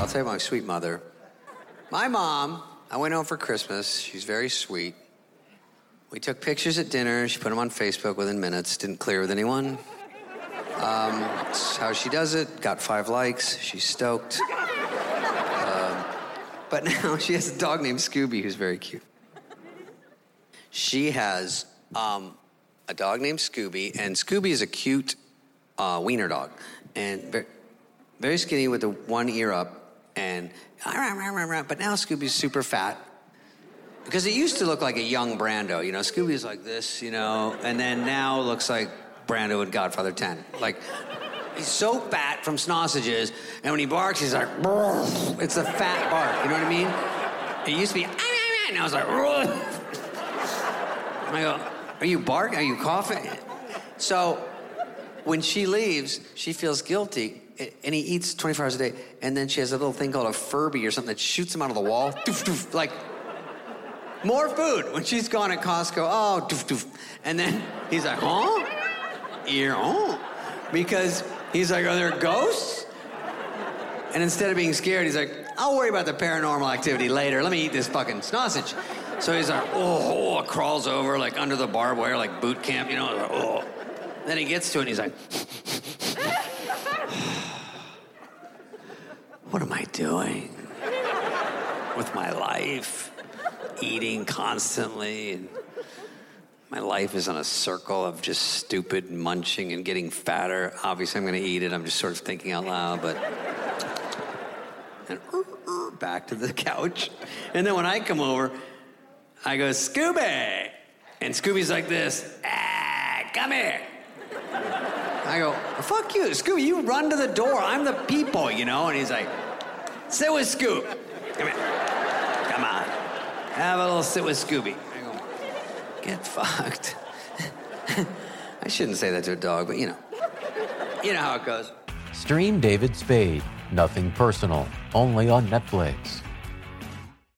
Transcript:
I'll tell you my sweet mother. My mom, I went home for Christmas. She's very sweet. We took pictures at dinner. She put them on Facebook within minutes. Didn't clear with anyone. Um, how she does it. Got five likes. She's stoked. Um, but now she has a dog named Scooby who's very cute. She has um, a dog named Scooby, and Scooby is a cute uh, wiener dog, and very, very skinny with the one ear up, and ah, but now Scooby's super fat. Because it used to look like a young Brando, you know. Scooby's like this, you know, and then now looks like Brando in Godfather 10. Like, he's so fat from sausages, and when he barks, he's like, "Brrr." it's a fat bark, you know what I mean? It used to be, ah, now it's like, "Brrr." and I go, are you barking? Are you coughing? So when she leaves, she feels guilty, and he eats 24 hours a day, and then she has a little thing called a Furby or something that shoots him out of the wall. Doof, doof, like, more food. When she's gone at Costco, oh, doof, doof. And then he's like, huh? Ear, oh. Because he's like, are there ghosts? And instead of being scared, he's like, I'll worry about the paranormal activity later. Let me eat this fucking sausage. So he's like, oh, oh, crawls over like under the barbed wire, like boot camp, you know. oh. Then he gets to it and he's like, what am I doing with my life? Eating constantly. And my life is on a circle of just stupid munching and getting fatter. Obviously, I'm going to eat it. I'm just sort of thinking out loud, but. And back to the couch. And then when I come over, I go, Scooby! And Scooby's like this, ah, come here. I go, fuck you, Scooby, you run to the door. I'm the people, you know? And he's like, sit with Scoop. Come here. Come on. Have a little sit with Scooby. Get fucked. I shouldn't say that to a dog, but you know. You know how it goes. Stream David Spade. Nothing personal. Only on Netflix.